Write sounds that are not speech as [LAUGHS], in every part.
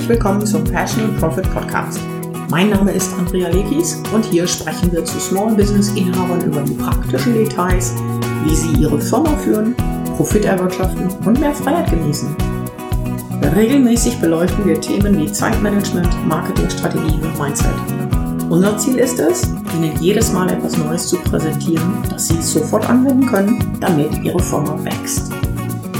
Herzlich willkommen zum Passion Profit Podcast. Mein Name ist Andrea Lekis und hier sprechen wir zu Small Business Inhabern über die praktischen Details, wie sie ihre Firma führen, Profit erwirtschaften und mehr Freiheit genießen. Regelmäßig beleuchten wir Themen wie Zeitmanagement, Marketingstrategien und Mindset. Unser Ziel ist es, Ihnen jedes Mal etwas Neues zu präsentieren, das Sie sofort anwenden können, damit Ihre Firma wächst.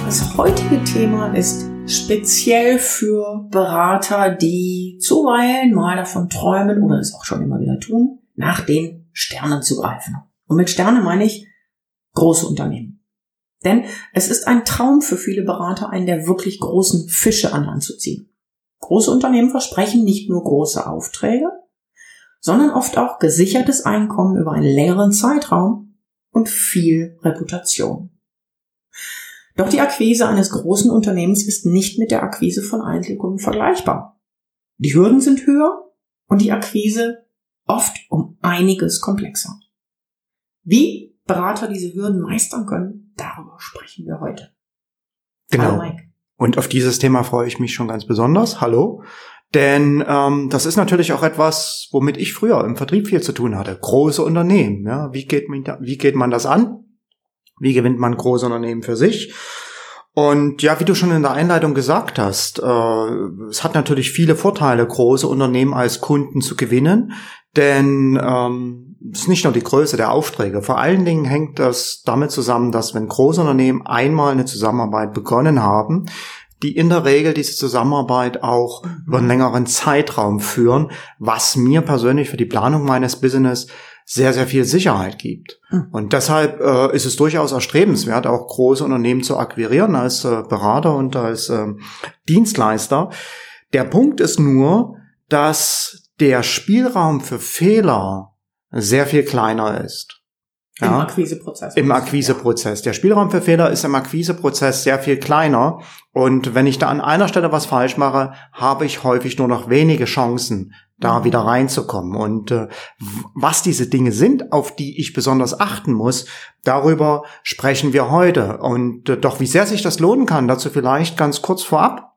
Das heutige Thema ist speziell für Berater, die zuweilen mal davon träumen oder es auch schon immer wieder tun, nach den Sternen zu greifen. Und mit Sternen meine ich große Unternehmen. Denn es ist ein Traum für viele Berater, einen der wirklich großen Fische an Land zu ziehen. Große Unternehmen versprechen nicht nur große Aufträge, sondern oft auch gesichertes Einkommen über einen längeren Zeitraum und viel Reputation. Doch die Akquise eines großen Unternehmens ist nicht mit der Akquise von Einzelkunden vergleichbar. Die Hürden sind höher und die Akquise oft um einiges komplexer. Wie Berater diese Hürden meistern können, darüber sprechen wir heute. Genau. Und auf dieses Thema freue ich mich schon ganz besonders. Hallo. Denn ähm, das ist natürlich auch etwas, womit ich früher im Vertrieb viel zu tun hatte. Große Unternehmen. Ja? Wie, geht man, wie geht man das an? Wie gewinnt man große Unternehmen für sich? Und ja, wie du schon in der Einleitung gesagt hast, äh, es hat natürlich viele Vorteile, große Unternehmen als Kunden zu gewinnen, denn ähm, es ist nicht nur die Größe der Aufträge. Vor allen Dingen hängt das damit zusammen, dass wenn große Unternehmen einmal eine Zusammenarbeit begonnen haben, die in der Regel diese Zusammenarbeit auch über einen längeren Zeitraum führen, was mir persönlich für die Planung meines Business sehr, sehr viel Sicherheit gibt. Mhm. Und deshalb äh, ist es durchaus erstrebenswert, auch große Unternehmen zu akquirieren als äh, Berater und als äh, Dienstleister. Der Punkt ist nur, dass der Spielraum für Fehler sehr viel kleiner ist. Ja, Im Akquiseprozess. Im Akquiseprozess. Der Spielraum für Fehler ist im Akquiseprozess sehr viel kleiner. Und wenn ich da an einer Stelle was falsch mache, habe ich häufig nur noch wenige Chancen, da mhm. wieder reinzukommen. Und äh, was diese Dinge sind, auf die ich besonders achten muss, darüber sprechen wir heute. Und äh, doch wie sehr sich das lohnen kann, dazu vielleicht ganz kurz vorab.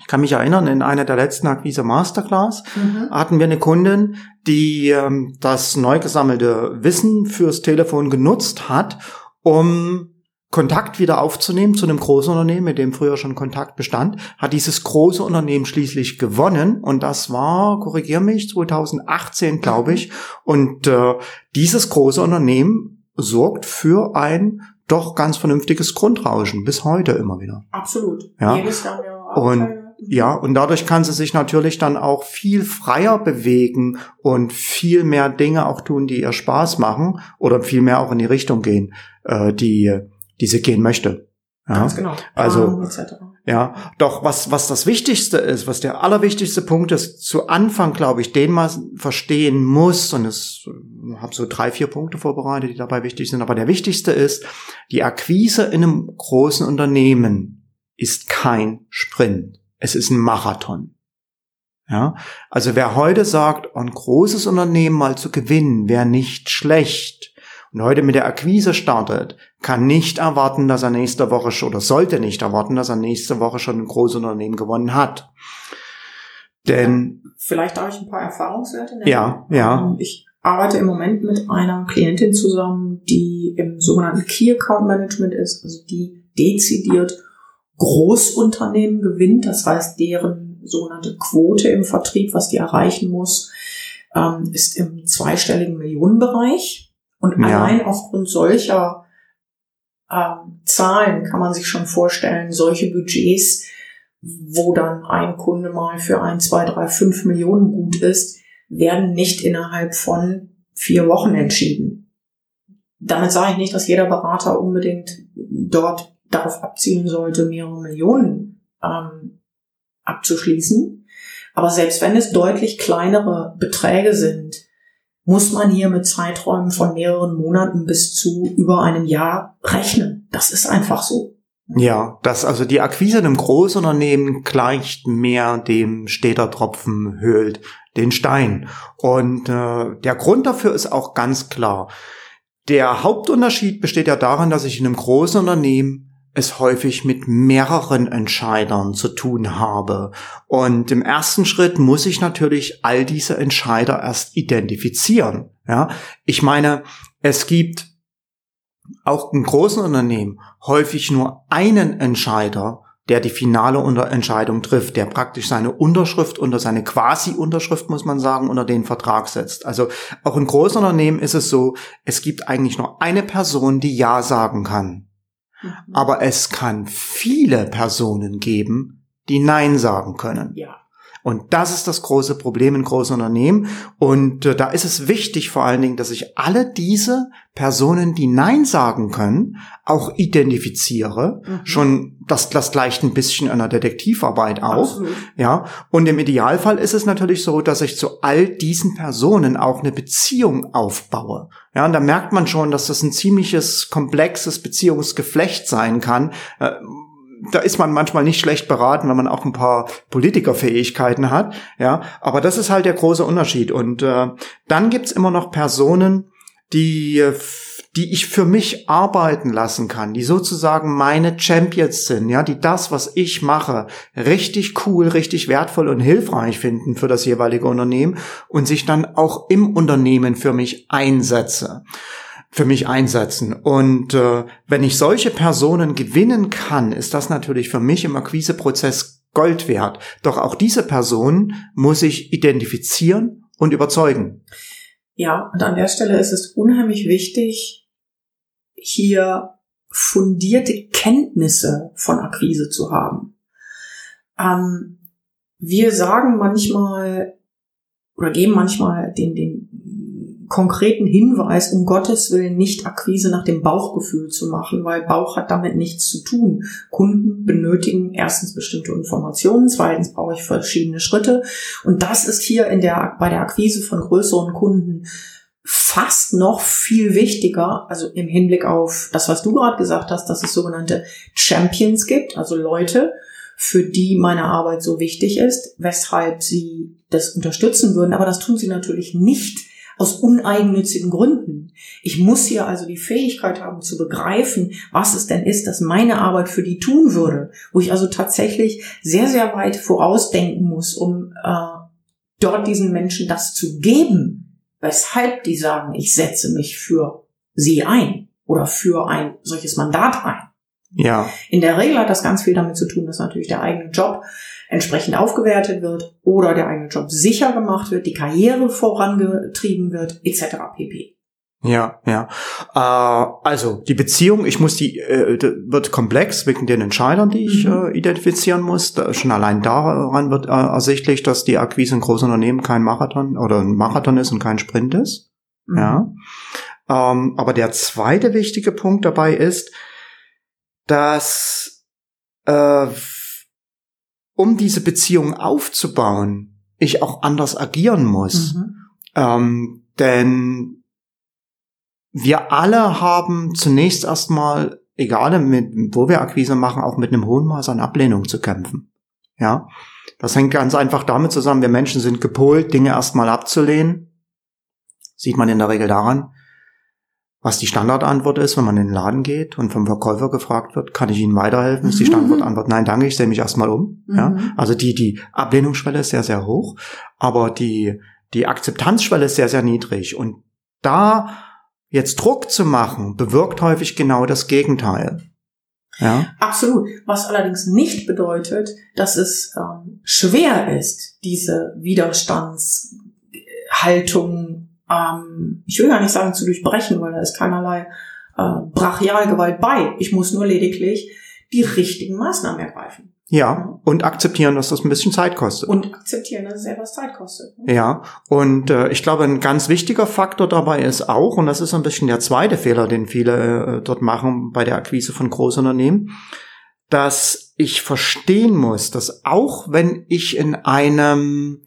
Ich kann mich erinnern, in einer der letzten Akquise Masterclass mhm. hatten wir eine Kundin, die ähm, das neu gesammelte Wissen fürs Telefon genutzt hat, um Kontakt wieder aufzunehmen zu einem großen Unternehmen, mit dem früher schon Kontakt bestand, hat dieses große Unternehmen schließlich gewonnen und das war, korrigier mich, 2018 glaube ich. Und äh, dieses große Unternehmen sorgt für ein doch ganz vernünftiges Grundrauschen bis heute immer wieder. Absolut. Ja. Jedes Jahr und ja, und dadurch kann sie sich natürlich dann auch viel freier bewegen und viel mehr Dinge auch tun, die ihr Spaß machen oder viel mehr auch in die Richtung gehen, äh, die, die sie gehen möchte. Ja? Ganz genau. Also, ja, doch was, was das Wichtigste ist, was der allerwichtigste Punkt ist, zu Anfang, glaube ich, den man verstehen muss, und es habe so drei, vier Punkte vorbereitet, die dabei wichtig sind, aber der wichtigste ist, die Akquise in einem großen Unternehmen ist kein Sprint. Es ist ein Marathon. Ja, also wer heute sagt, ein großes Unternehmen mal zu gewinnen, wäre nicht schlecht und heute mit der Akquise startet, kann nicht erwarten, dass er nächste Woche schon, oder sollte nicht erwarten, dass er nächste Woche schon ein großes Unternehmen gewonnen hat. Denn vielleicht darf ich ein paar Erfahrungswerte nennen. Ja, ja. Ähm, ich arbeite im Moment mit einer Klientin zusammen, die im sogenannten Key Account Management ist, also die dezidiert Großunternehmen gewinnt, das heißt, deren sogenannte Quote im Vertrieb, was die erreichen muss, ähm, ist im zweistelligen Millionenbereich. Und ja. allein aufgrund solcher ähm, Zahlen kann man sich schon vorstellen, solche Budgets, wo dann ein Kunde mal für ein, zwei, drei, fünf Millionen gut ist, werden nicht innerhalb von vier Wochen entschieden. Damit sage ich nicht, dass jeder Berater unbedingt dort darauf abzielen sollte, mehrere Millionen ähm, abzuschließen. Aber selbst wenn es deutlich kleinere Beträge sind, muss man hier mit Zeiträumen von mehreren Monaten bis zu über einem Jahr rechnen. Das ist einfach so. Ja, das also die Akquise in einem Großunternehmen gleicht mehr dem steter Tropfen höhlt den Stein. Und äh, der Grund dafür ist auch ganz klar. Der Hauptunterschied besteht ja darin, dass ich in einem großen Unternehmen es häufig mit mehreren Entscheidern zu tun habe. Und im ersten Schritt muss ich natürlich all diese Entscheider erst identifizieren. Ja, ich meine, es gibt auch in großen Unternehmen häufig nur einen Entscheider, der die finale Entscheidung trifft, der praktisch seine Unterschrift unter seine Quasi-Unterschrift, muss man sagen, unter den Vertrag setzt. Also auch in großen Unternehmen ist es so, es gibt eigentlich nur eine Person, die Ja sagen kann. Aber es kann viele Personen geben, die Nein sagen können. Ja. Und das ist das große Problem in großen Unternehmen. Und äh, da ist es wichtig vor allen Dingen, dass ich alle diese Personen, die Nein sagen können, auch identifiziere. Mhm. Schon das, das gleicht ein bisschen einer Detektivarbeit auch. Absolut. Ja. Und im Idealfall ist es natürlich so, dass ich zu all diesen Personen auch eine Beziehung aufbaue. Ja, und da merkt man schon, dass das ein ziemliches komplexes Beziehungsgeflecht sein kann äh, da ist man manchmal nicht schlecht beraten, wenn man auch ein paar Politikerfähigkeiten hat. Ja, aber das ist halt der große Unterschied. Und äh, dann gibt's immer noch Personen, die äh, die ich für mich arbeiten lassen kann, die sozusagen meine Champions sind, ja, die das, was ich mache, richtig cool, richtig wertvoll und hilfreich finden für das jeweilige Unternehmen und sich dann auch im Unternehmen für mich einsetze für mich einsetzen. Und äh, wenn ich solche Personen gewinnen kann, ist das natürlich für mich im Akquiseprozess Gold wert. Doch auch diese Person muss ich identifizieren und überzeugen. Ja, und an der Stelle ist es unheimlich wichtig, hier fundierte Kenntnisse von Akquise zu haben. Ähm, wir sagen manchmal oder geben manchmal den, den konkreten Hinweis, um Gottes Willen nicht Akquise nach dem Bauchgefühl zu machen, weil Bauch hat damit nichts zu tun. Kunden benötigen erstens bestimmte Informationen, zweitens brauche ich verschiedene Schritte und das ist hier in der, bei der Akquise von größeren Kunden fast noch viel wichtiger, also im Hinblick auf das, was du gerade gesagt hast, dass es sogenannte Champions gibt, also Leute, für die meine Arbeit so wichtig ist, weshalb sie das unterstützen würden. Aber das tun sie natürlich nicht aus uneigennützigen Gründen. Ich muss hier also die Fähigkeit haben zu begreifen, was es denn ist, dass meine Arbeit für die tun würde, wo ich also tatsächlich sehr, sehr weit vorausdenken muss, um äh, dort diesen Menschen das zu geben, weshalb die sagen, ich setze mich für sie ein oder für ein solches Mandat ein. Ja. In der Regel hat das ganz viel damit zu tun, dass natürlich der eigene Job entsprechend aufgewertet wird oder der eigene Job sicher gemacht wird, die Karriere vorangetrieben wird, etc. pp. Ja, ja. Äh, also die Beziehung, ich muss die, äh, wird komplex wegen den Entscheidern, die ich mhm. äh, identifizieren muss. Da, schon allein daran wird äh, ersichtlich, dass die Akquise in großen Unternehmen kein Marathon oder ein Marathon ist und kein Sprint ist. Mhm. Ja. Ähm, aber der zweite wichtige Punkt dabei ist, dass äh, um diese Beziehung aufzubauen, ich auch anders agieren muss. Mhm. Ähm, denn wir alle haben zunächst erstmal, egal mit, wo wir Akquise machen, auch mit einem hohen Maß an Ablehnung zu kämpfen. Ja. Das hängt ganz einfach damit zusammen, wir Menschen sind gepolt, Dinge erstmal abzulehnen. Sieht man in der Regel daran, was die Standardantwort ist, wenn man in den Laden geht und vom Verkäufer gefragt wird, kann ich Ihnen weiterhelfen, ist die Standardantwort, nein, danke, ich sehe mich erstmal um. Mhm. Ja, also die, die Ablehnungsschwelle ist sehr, sehr hoch, aber die, die Akzeptanzschwelle ist sehr, sehr niedrig. Und da jetzt Druck zu machen, bewirkt häufig genau das Gegenteil. Ja. Absolut. Was allerdings nicht bedeutet, dass es ähm, schwer ist, diese Widerstandshaltung ähm, ich will gar nicht sagen zu durchbrechen, weil da ist keinerlei äh, Brachialgewalt bei. Ich muss nur lediglich die richtigen Maßnahmen ergreifen. Ja, und akzeptieren, dass das ein bisschen Zeit kostet. Und akzeptieren, dass es etwas Zeit kostet. Ja, und äh, ich glaube, ein ganz wichtiger Faktor dabei ist auch, und das ist ein bisschen der zweite Fehler, den viele äh, dort machen bei der Akquise von Großunternehmen, dass ich verstehen muss, dass auch wenn ich in einem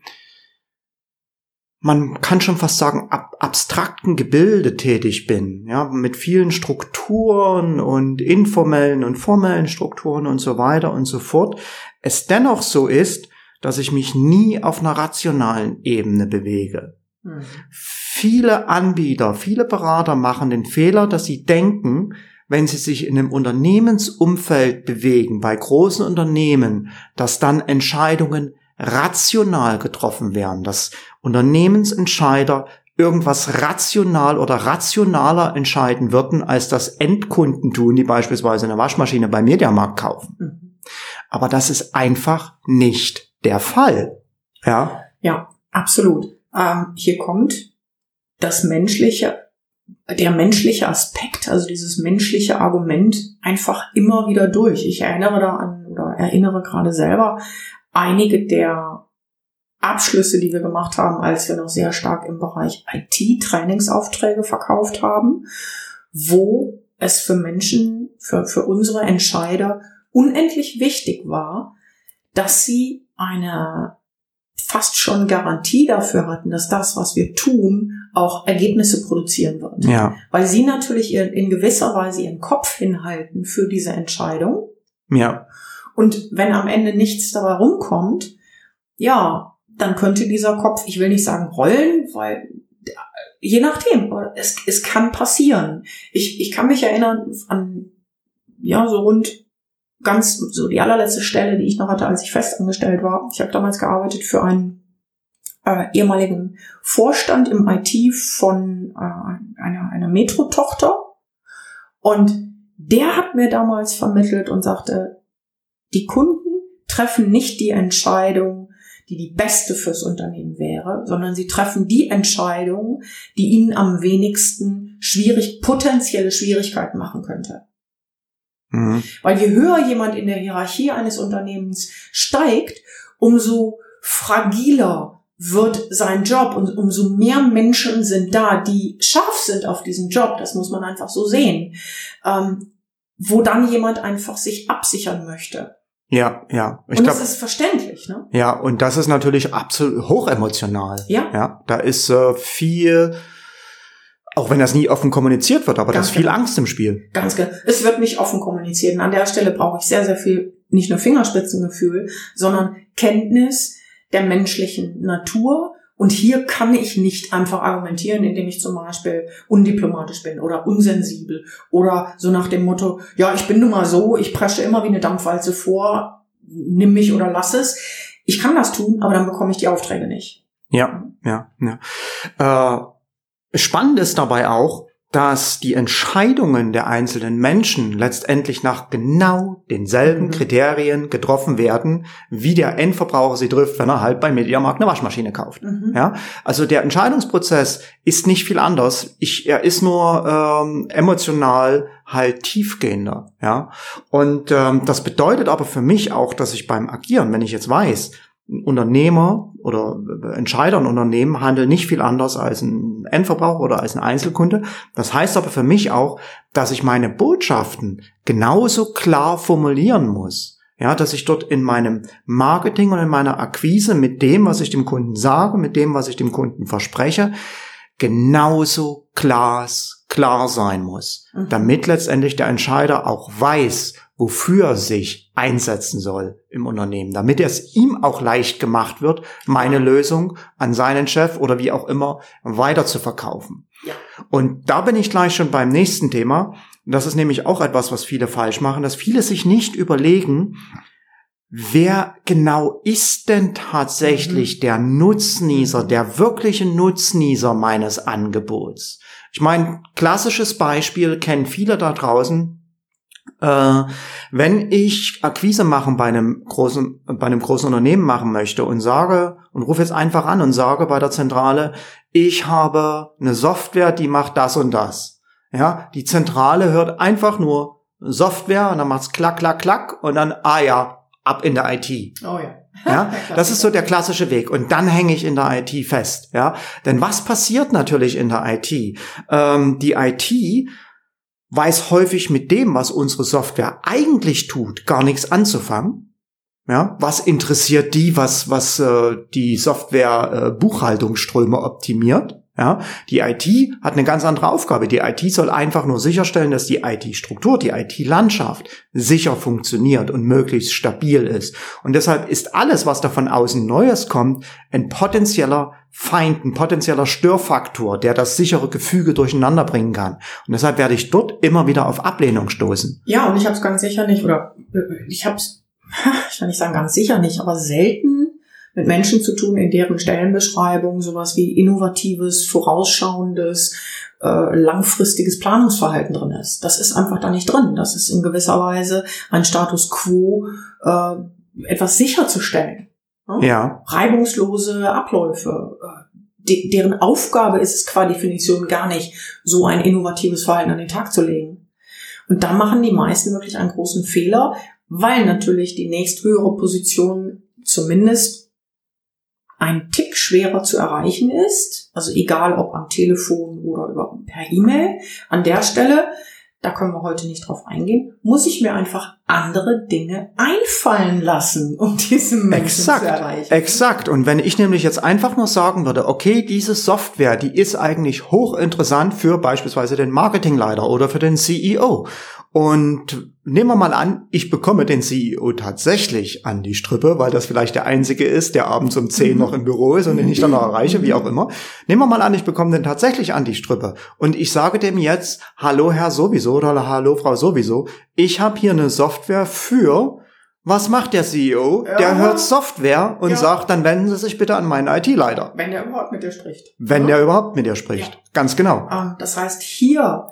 man kann schon fast sagen, ab abstrakten Gebilde tätig bin, ja, mit vielen Strukturen und informellen und formellen Strukturen und so weiter und so fort, es dennoch so ist, dass ich mich nie auf einer rationalen Ebene bewege. Mhm. viele Anbieter, viele Berater machen den Fehler, dass sie denken, wenn sie sich in einem Unternehmensumfeld bewegen, bei großen Unternehmen, dass dann Entscheidungen rational getroffen werden, dass Unternehmensentscheider irgendwas rational oder rationaler entscheiden würden, als das Endkunden tun, die beispielsweise eine Waschmaschine beim Mediamarkt kaufen. Mhm. Aber das ist einfach nicht der Fall. Ja, ja absolut. Ähm, hier kommt das menschliche der menschliche Aspekt, also dieses menschliche Argument einfach immer wieder durch. Ich erinnere da an oder erinnere gerade selber einige der Abschlüsse, die wir gemacht haben, als wir noch sehr stark im Bereich IT-Trainingsaufträge verkauft haben, wo es für Menschen, für, für unsere Entscheider unendlich wichtig war, dass sie eine fast schon Garantie dafür hatten, dass das, was wir tun, auch Ergebnisse produzieren wird. Ja. Weil sie natürlich in gewisser Weise ihren Kopf hinhalten für diese Entscheidung. Ja. Und wenn am Ende nichts dabei rumkommt, ja, dann könnte dieser Kopf, ich will nicht sagen rollen, weil je nachdem, es, es kann passieren. Ich, ich kann mich erinnern an, ja, so rund ganz so die allerletzte Stelle, die ich noch hatte, als ich festangestellt war. Ich habe damals gearbeitet für einen äh, ehemaligen Vorstand im IT von äh, einer, einer Metro-Tochter. Und der hat mir damals vermittelt und sagte, die Kunden treffen nicht die Entscheidung, die die beste fürs Unternehmen wäre, sondern sie treffen die Entscheidung, die ihnen am wenigsten schwierig, potenzielle Schwierigkeiten machen könnte. Mhm. Weil je höher jemand in der Hierarchie eines Unternehmens steigt, umso fragiler wird sein Job und umso mehr Menschen sind da, die scharf sind auf diesen Job, das muss man einfach so sehen, ähm, wo dann jemand einfach sich absichern möchte. Ja, ja. Ich und glaub, das ist verständlich, ne? Ja, und das ist natürlich absolut hochemotional. Ja. Ja, da ist äh, viel auch wenn das nie offen kommuniziert wird, aber da ist viel genau. Angst im Spiel. Ganz genau. Es wird nicht offen kommuniziert. Und an der Stelle brauche ich sehr, sehr viel, nicht nur Fingerspitzengefühl, sondern Kenntnis der menschlichen Natur. Und hier kann ich nicht einfach argumentieren, indem ich zum Beispiel undiplomatisch bin oder unsensibel oder so nach dem Motto, ja, ich bin nun mal so, ich presche immer wie eine Dampfwalze vor, nimm mich oder lass es. Ich kann das tun, aber dann bekomme ich die Aufträge nicht. Ja, ja, ja. Äh Spannend ist dabei auch, dass die Entscheidungen der einzelnen Menschen letztendlich nach genau denselben mhm. Kriterien getroffen werden, wie der Endverbraucher sie trifft, wenn er halt beim Mediamarkt eine Waschmaschine kauft. Mhm. Ja, also der Entscheidungsprozess ist nicht viel anders. Ich, er ist nur ähm, emotional halt tiefgehender. Ja, und ähm, das bedeutet aber für mich auch, dass ich beim Agieren, wenn ich jetzt weiß, Unternehmer oder Entscheider in Unternehmen handeln nicht viel anders als ein Endverbraucher oder als ein Einzelkunde. Das heißt aber für mich auch, dass ich meine Botschaften genauso klar formulieren muss. Ja, dass ich dort in meinem Marketing und in meiner Akquise mit dem, was ich dem Kunden sage, mit dem, was ich dem Kunden verspreche, genauso klar, klar sein muss, mhm. damit letztendlich der Entscheider auch weiß, wofür sich einsetzen soll im Unternehmen, damit es ihm auch leicht gemacht wird, meine Lösung an seinen Chef oder wie auch immer weiter zu verkaufen. Ja. Und da bin ich gleich schon beim nächsten Thema. Das ist nämlich auch etwas, was viele falsch machen, dass viele sich nicht überlegen, wer genau ist denn tatsächlich mhm. der Nutznießer, der wirkliche Nutznießer meines Angebots? Ich meine, klassisches Beispiel kennen viele da draußen. Äh, wenn ich Akquise machen bei einem großen, bei einem großen Unternehmen machen möchte und sage und rufe jetzt einfach an und sage bei der Zentrale, ich habe eine Software, die macht das und das. Ja, die Zentrale hört einfach nur Software und dann macht's klack, klack, klack und dann, ah ja, ab in der IT. Oh ja. Ja, [LAUGHS] das ist so der klassische Weg. Und dann hänge ich in der IT fest. Ja, denn was passiert natürlich in der IT? Ähm, die IT weiß häufig mit dem, was unsere Software eigentlich tut, gar nichts anzufangen. Ja, was interessiert die, was was äh, die Software äh, Buchhaltungsströme optimiert? Ja, die IT hat eine ganz andere Aufgabe. Die IT soll einfach nur sicherstellen, dass die IT-Struktur, die IT-Landschaft sicher funktioniert und möglichst stabil ist. Und deshalb ist alles, was da von außen Neues kommt, ein potenzieller Feind, ein potenzieller Störfaktor, der das sichere Gefüge durcheinander bringen kann. Und deshalb werde ich dort immer wieder auf Ablehnung stoßen. Ja, und ich habe es ganz sicher nicht, oder äh, ich habe es, ich kann nicht sagen ganz sicher nicht, aber selten mit Menschen zu tun, in deren Stellenbeschreibung sowas wie innovatives, vorausschauendes, äh, langfristiges Planungsverhalten drin ist. Das ist einfach da nicht drin. Das ist in gewisser Weise ein Status quo, äh, etwas sicherzustellen. Ne? Ja. Reibungslose Abläufe. Äh, de deren Aufgabe ist es qua Definition gar nicht, so ein innovatives Verhalten an den Tag zu legen. Und da machen die meisten wirklich einen großen Fehler, weil natürlich die nächsthöhere Position zumindest ein Tick schwerer zu erreichen ist, also egal ob am Telefon oder über, per E-Mail, an der Stelle, da können wir heute nicht drauf eingehen, muss ich mir einfach andere Dinge einfallen lassen, um diese Menschen exakt, zu erreichen. Exakt. Und wenn ich nämlich jetzt einfach nur sagen würde, okay, diese Software, die ist eigentlich hochinteressant für beispielsweise den Marketingleiter oder für den CEO. Und nehmen wir mal an, ich bekomme den CEO tatsächlich an die Strippe, weil das vielleicht der einzige ist, der abends um 10 mhm. noch im Büro ist und den ich dann noch erreiche, wie auch immer. Nehmen wir mal an, ich bekomme den tatsächlich an die Strippe. Und ich sage dem jetzt, hallo Herr sowieso oder hallo Frau sowieso, ich habe hier eine Software für was macht der CEO? Ja. Der hört Software und ja. sagt, dann wenden Sie sich bitte an meinen IT-Leiter. Wenn der überhaupt mit dir spricht. Wenn ja. der überhaupt mit dir spricht. Ganz genau. Ah, das heißt, hier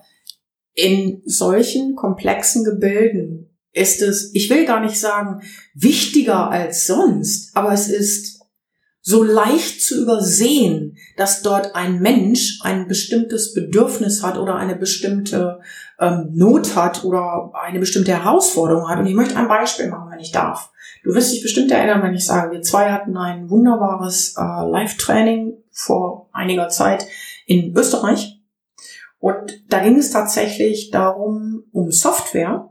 in solchen komplexen Gebilden ist es, ich will gar nicht sagen, wichtiger als sonst, aber es ist so leicht zu übersehen, dass dort ein Mensch ein bestimmtes Bedürfnis hat oder eine bestimmte ähm, Not hat oder eine bestimmte Herausforderung hat. Und ich möchte ein Beispiel machen, wenn ich darf. Du wirst dich bestimmt erinnern, wenn ich sage, wir zwei hatten ein wunderbares äh, Live-Training vor einiger Zeit in Österreich. Und da ging es tatsächlich darum, um Software.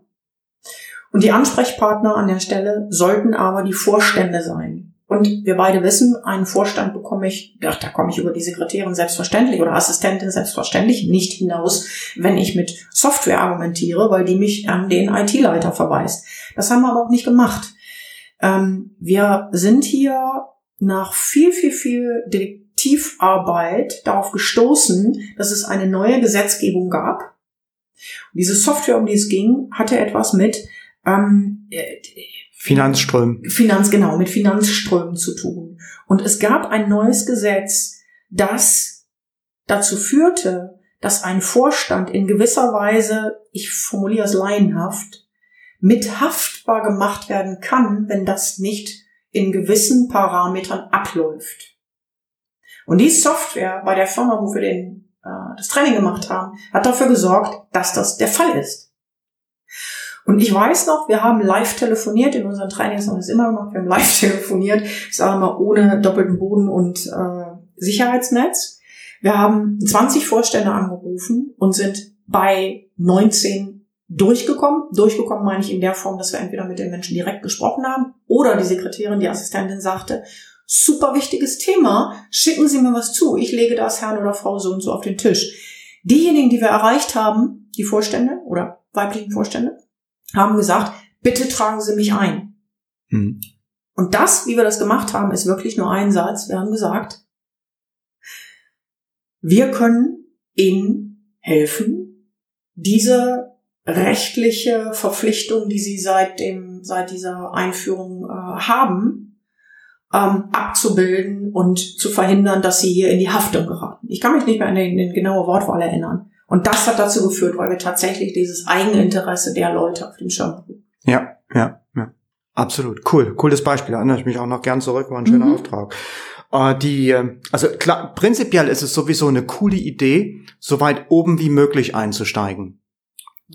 Und die Ansprechpartner an der Stelle sollten aber die Vorstände sein. Und wir beide wissen, einen Vorstand bekomme ich, ach, da komme ich über die Sekretärin selbstverständlich oder Assistentin selbstverständlich nicht hinaus, wenn ich mit Software argumentiere, weil die mich an den IT-Leiter verweist. Das haben wir aber auch nicht gemacht. Ähm, wir sind hier nach viel, viel, viel Detektivarbeit darauf gestoßen, dass es eine neue Gesetzgebung gab. Und diese Software, um die es ging, hatte etwas mit ähm, äh, Finanzströmen. Finanz, genau, mit Finanzströmen zu tun. Und es gab ein neues Gesetz, das dazu führte, dass ein Vorstand in gewisser Weise, ich formuliere es laienhaft, mit haftbar gemacht werden kann, wenn das nicht in gewissen Parametern abläuft. Und die Software bei der Firma, wo wir den, äh, das Training gemacht haben, hat dafür gesorgt, dass das der Fall ist. Und ich weiß noch, wir haben live telefoniert, in unseren Trainings haben wir es immer gemacht, wir haben live [LAUGHS] telefoniert, ich sage mal ohne doppelten Boden und äh, Sicherheitsnetz. Wir haben 20 Vorstände angerufen und sind bei 19 durchgekommen. Durchgekommen meine ich in der Form, dass wir entweder mit den Menschen direkt gesprochen haben oder die Sekretärin, die Assistentin sagte, super wichtiges Thema, schicken Sie mir was zu, ich lege das Herrn oder Frau so und so auf den Tisch. Diejenigen, die wir erreicht haben, die Vorstände oder weiblichen Vorstände, haben gesagt, bitte tragen Sie mich ein. Hm. Und das, wie wir das gemacht haben, ist wirklich nur ein Satz. Wir haben gesagt, wir können Ihnen helfen, diese rechtliche Verpflichtung, die Sie seit dem, seit dieser Einführung äh, haben, ähm, abzubilden und zu verhindern, dass sie hier in die Haftung geraten. Ich kann mich nicht mehr an den, den genaue Wortwahl erinnern. Und das hat dazu geführt, weil wir tatsächlich dieses Eigeninteresse der Leute auf dem Schirm hatten. Ja, ja, ja. Absolut. Cool. Cooles Beispiel. Da erinnere ich mich auch noch gern zurück. War ein schöner mhm. Auftrag. Äh, die, ähm, also klar, prinzipiell ist es sowieso eine coole Idee, so weit oben wie möglich einzusteigen.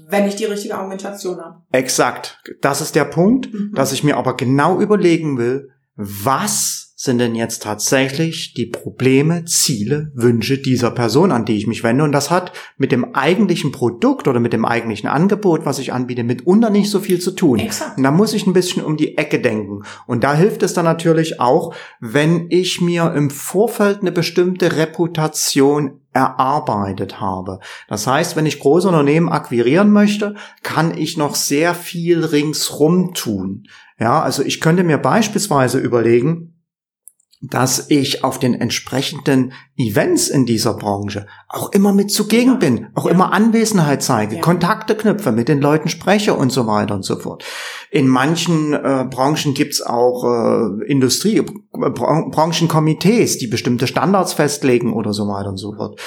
Wenn ich die richtige Argumentation habe. Exakt. Das ist der Punkt, mhm. dass ich mir aber genau überlegen will, was sind denn jetzt tatsächlich die Probleme, Ziele, Wünsche dieser Person, an die ich mich wende. Und das hat mit dem eigentlichen Produkt oder mit dem eigentlichen Angebot, was ich anbiete, mitunter nicht so viel zu tun. Exakt. Und da muss ich ein bisschen um die Ecke denken. Und da hilft es dann natürlich auch, wenn ich mir im Vorfeld eine bestimmte Reputation erarbeitet habe. Das heißt, wenn ich große Unternehmen akquirieren möchte, kann ich noch sehr viel ringsrum tun. Ja, also ich könnte mir beispielsweise überlegen, dass ich auf den entsprechenden Events in dieser Branche auch immer mit zugegen bin, auch ja. immer Anwesenheit zeige, ja. Kontakte knüpfe, mit den Leuten spreche und so weiter und so fort. In manchen äh, Branchen gibt's auch äh, Industrie, Bran Branchenkomitees, die bestimmte Standards festlegen oder so weiter und so fort.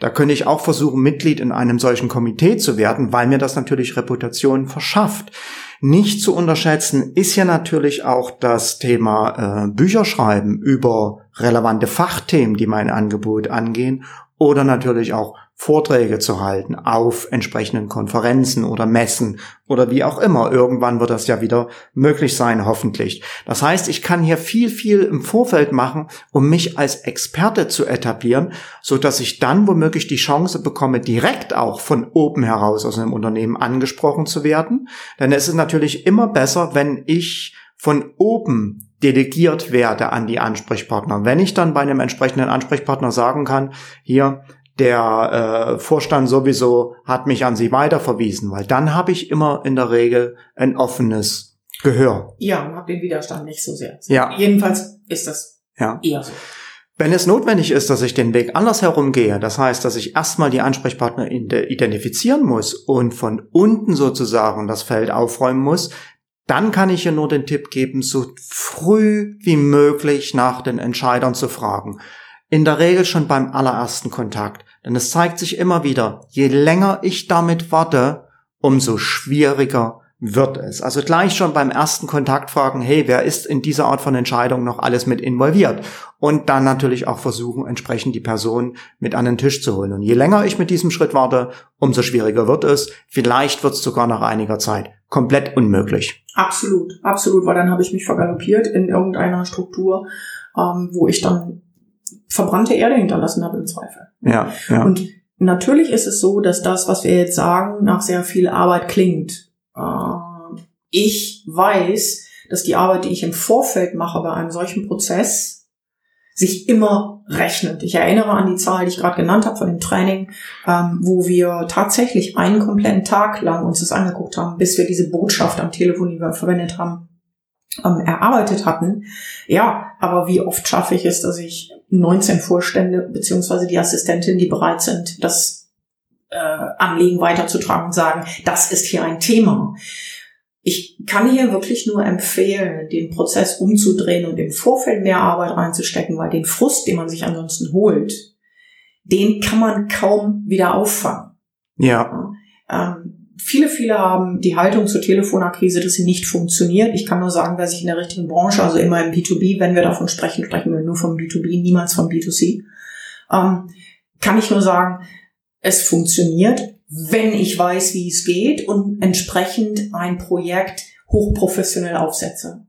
Da könnte ich auch versuchen, Mitglied in einem solchen Komitee zu werden, weil mir das natürlich Reputation verschafft. Nicht zu unterschätzen ist ja natürlich auch das Thema äh, Bücherschreiben über relevante Fachthemen, die mein Angebot angehen oder natürlich auch Vorträge zu halten auf entsprechenden Konferenzen oder Messen oder wie auch immer. Irgendwann wird das ja wieder möglich sein, hoffentlich. Das heißt, ich kann hier viel, viel im Vorfeld machen, um mich als Experte zu etablieren, so dass ich dann womöglich die Chance bekomme, direkt auch von oben heraus aus einem Unternehmen angesprochen zu werden. Denn es ist natürlich immer besser, wenn ich von oben delegiert werde an die Ansprechpartner. Wenn ich dann bei einem entsprechenden Ansprechpartner sagen kann, hier, der äh, Vorstand sowieso hat mich an sie weiterverwiesen, weil dann habe ich immer in der Regel ein offenes Gehör. Ja, und habe den Widerstand nicht so sehr. Ja. Jedenfalls ist das ja. eher so. Wenn es notwendig ist, dass ich den Weg anders herumgehe, das heißt, dass ich erstmal die Ansprechpartner identifizieren muss und von unten sozusagen das Feld aufräumen muss, dann kann ich ihr nur den Tipp geben, so früh wie möglich nach den Entscheidern zu fragen. In der Regel schon beim allerersten Kontakt. Denn es zeigt sich immer wieder, je länger ich damit warte, umso schwieriger wird es. Also gleich schon beim ersten Kontakt fragen, hey, wer ist in dieser Art von Entscheidung noch alles mit involviert? Und dann natürlich auch versuchen, entsprechend die Person mit an den Tisch zu holen. Und je länger ich mit diesem Schritt warte, umso schwieriger wird es. Vielleicht wird es sogar nach einiger Zeit komplett unmöglich. Absolut, absolut, weil dann habe ich mich vergaloppiert in irgendeiner Struktur, ähm, wo ich dann verbrannte Erde hinterlassen habe im Zweifel. Ja, ja. Und natürlich ist es so, dass das, was wir jetzt sagen, nach sehr viel Arbeit klingt. Äh, ich weiß, dass die Arbeit, die ich im Vorfeld mache bei einem solchen Prozess, sich immer rechnet. Ich erinnere an die Zahl, die ich gerade genannt habe von dem Training, ähm, wo wir tatsächlich einen kompletten Tag lang uns das angeguckt haben, bis wir diese Botschaft am Telefon, die wir verwendet haben, ähm, erarbeitet hatten. Ja, aber wie oft schaffe ich es, dass ich 19 Vorstände beziehungsweise die Assistentin, die bereit sind, das äh, Anliegen weiterzutragen und sagen, das ist hier ein Thema. Ich kann hier wirklich nur empfehlen, den Prozess umzudrehen und im Vorfeld mehr Arbeit reinzustecken, weil den Frust, den man sich ansonsten holt, den kann man kaum wieder auffangen. Ja. Ähm, viele, viele haben die Haltung zur Telefonakquise, dass sie nicht funktioniert. Ich kann nur sagen, wer sich in der richtigen Branche, also immer im B2B, wenn wir davon sprechen, sprechen wir nur vom B2B, niemals vom B2C, ähm, kann ich nur sagen, es funktioniert wenn ich weiß, wie es geht und entsprechend ein Projekt hochprofessionell aufsetze.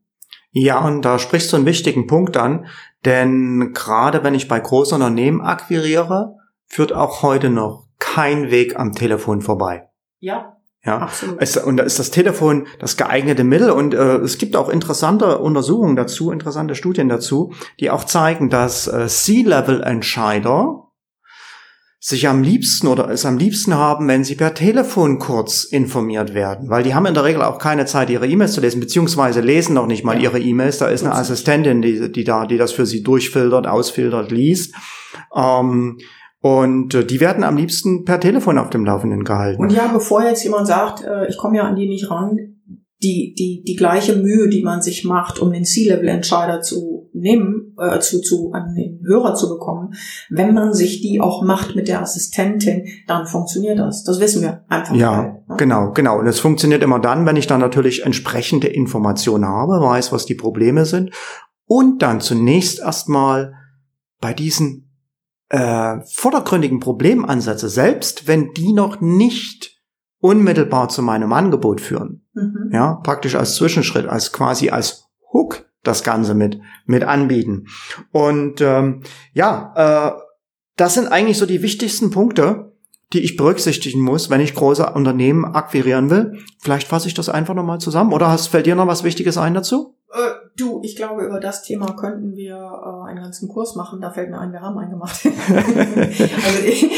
Ja, und da sprichst du einen wichtigen Punkt an, denn gerade wenn ich bei großen Unternehmen akquiriere, führt auch heute noch kein Weg am Telefon vorbei. Ja. Ja, Absolut. Es, und da ist das Telefon das geeignete Mittel und äh, es gibt auch interessante Untersuchungen dazu, interessante Studien dazu, die auch zeigen, dass äh, C-Level-Entscheider sich am liebsten oder es am liebsten haben, wenn sie per Telefon kurz informiert werden, weil die haben in der Regel auch keine Zeit, ihre E-Mails zu lesen, beziehungsweise lesen noch nicht mal ja. ihre E-Mails. Da ist eine Assistentin, die, die da, die das für sie durchfiltert, ausfiltert, liest. Ähm, und äh, die werden am liebsten per Telefon auf dem Laufenden gehalten. Und ja, bevor jetzt jemand sagt, äh, ich komme ja an die nicht ran, die, die, die gleiche Mühe, die man sich macht, um den C-Level-Entscheider zu nehmen, äh, zu, zu, an den Hörer zu bekommen, wenn man sich die auch macht mit der Assistentin, dann funktioniert das. Das wissen wir einfach. Ja, mal, ne? genau, genau. Und es funktioniert immer dann, wenn ich dann natürlich entsprechende Informationen habe, weiß, was die Probleme sind und dann zunächst erstmal bei diesen äh, vordergründigen Problemansätze, selbst wenn die noch nicht unmittelbar zu meinem Angebot führen. Mhm. Ja, praktisch als Zwischenschritt, als quasi als Hook das Ganze mit, mit anbieten. Und ähm, ja, äh, das sind eigentlich so die wichtigsten Punkte, die ich berücksichtigen muss, wenn ich große Unternehmen akquirieren will. Vielleicht fasse ich das einfach nochmal zusammen. Oder hast, fällt dir noch was Wichtiges ein dazu? Äh, du, ich glaube, über das Thema könnten wir äh, einen ganzen Kurs machen. Da fällt mir ein, wir haben einen gemacht. [LAUGHS] also ich,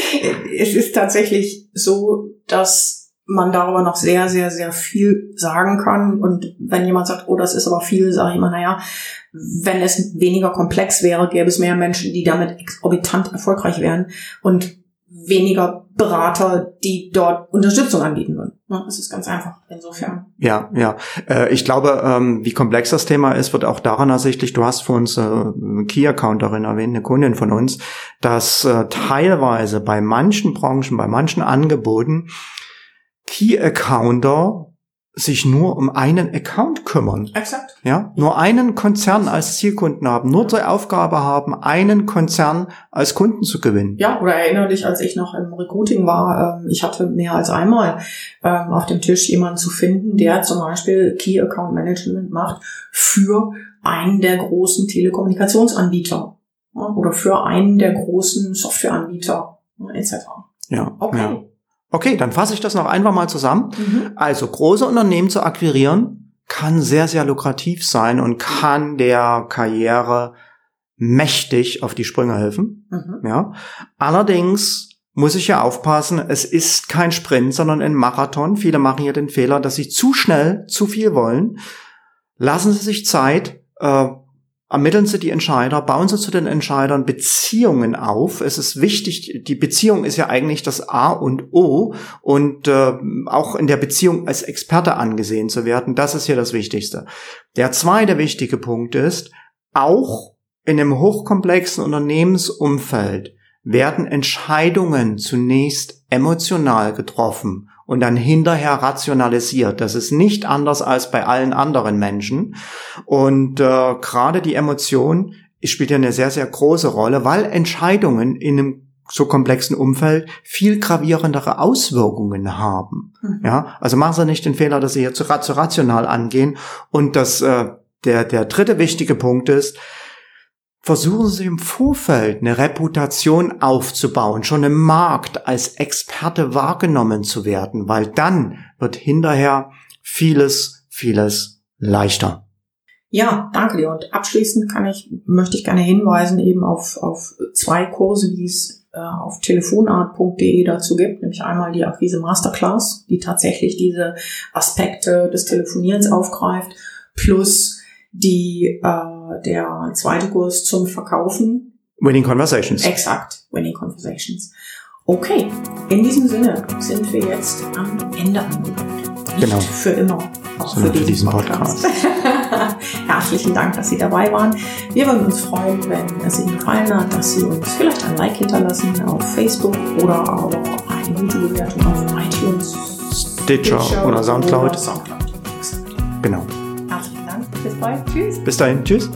es ist tatsächlich so, dass man darüber noch sehr, sehr, sehr viel sagen kann. Und wenn jemand sagt, oh, das ist aber viel, sage ich immer, naja, wenn es weniger komplex wäre, gäbe es mehr Menschen, die damit exorbitant erfolgreich wären und weniger Berater, die dort Unterstützung anbieten würden. Das ist ganz einfach. Insofern. Ja, ja. Äh, ich glaube, ähm, wie komplex das Thema ist, wird auch daran ersichtlich. Du hast für uns äh, Key-Accounterin erwähnt, eine Kundin von uns, dass äh, teilweise bei manchen Branchen, bei manchen Angeboten Key-Accounter sich nur um einen Account kümmern. Exakt. Ja, nur einen Konzern als Zielkunden haben, nur zur Aufgabe haben, einen Konzern als Kunden zu gewinnen. Ja, oder erinnere dich, als ich noch im Recruiting war, ähm, ich hatte mehr als einmal ähm, auf dem Tisch jemanden zu finden, der zum Beispiel Key Account Management macht für einen der großen Telekommunikationsanbieter oder für einen der großen Softwareanbieter etc. Ja. Okay. Ja. Okay, dann fasse ich das noch einfach mal zusammen. Mhm. Also große Unternehmen zu akquirieren kann sehr, sehr lukrativ sein und kann der Karriere mächtig auf die Sprünge helfen. Mhm. Ja. Allerdings muss ich ja aufpassen, es ist kein Sprint, sondern ein Marathon. Viele machen hier den Fehler, dass sie zu schnell zu viel wollen. Lassen Sie sich Zeit, äh, ermitteln Sie die Entscheider, bauen Sie zu den Entscheidern Beziehungen auf. Es ist wichtig, die Beziehung ist ja eigentlich das A und O und äh, auch in der Beziehung als Experte angesehen zu werden, das ist hier das Wichtigste. Der zweite wichtige Punkt ist, auch in einem hochkomplexen Unternehmensumfeld werden Entscheidungen zunächst emotional getroffen und dann hinterher rationalisiert. Das ist nicht anders als bei allen anderen Menschen. Und äh, gerade die Emotion spielt ja eine sehr, sehr große Rolle, weil Entscheidungen in einem so komplexen Umfeld viel gravierendere Auswirkungen haben. Mhm. Ja, also machen Sie nicht den Fehler, dass Sie hier zu, zu rational angehen. Und das, äh, der, der dritte wichtige Punkt ist, versuchen Sie im Vorfeld eine Reputation aufzubauen, schon im Markt als Experte wahrgenommen zu werden, weil dann wird hinterher vieles, vieles leichter. Ja, danke dir. Und abschließend kann ich, möchte ich gerne hinweisen eben auf, auf zwei Kurse, die es äh, auf telefonart.de dazu gibt, nämlich einmal die Akquise Masterclass, die tatsächlich diese Aspekte des Telefonierens aufgreift, plus die äh, der zweite Kurs zum Verkaufen. Winning Conversations. Exakt, Winning Conversations. Okay, in diesem Sinne sind wir jetzt am Ende angelangt. Genau. Für immer. Auch für, für diesen Podcast. Podcast. [LAUGHS] Herzlichen Dank, dass Sie dabei waren. Wir würden uns freuen, wenn es Ihnen gefallen hat, dass Sie uns vielleicht ein Like hinterlassen auf Facebook oder aber eine gute Bewertung auf iTunes, Stitcher, Stitcher oder Soundcloud. Oder Soundcloud. Genau. Bis bald. Tschüss. Bis dahin. Tschüss.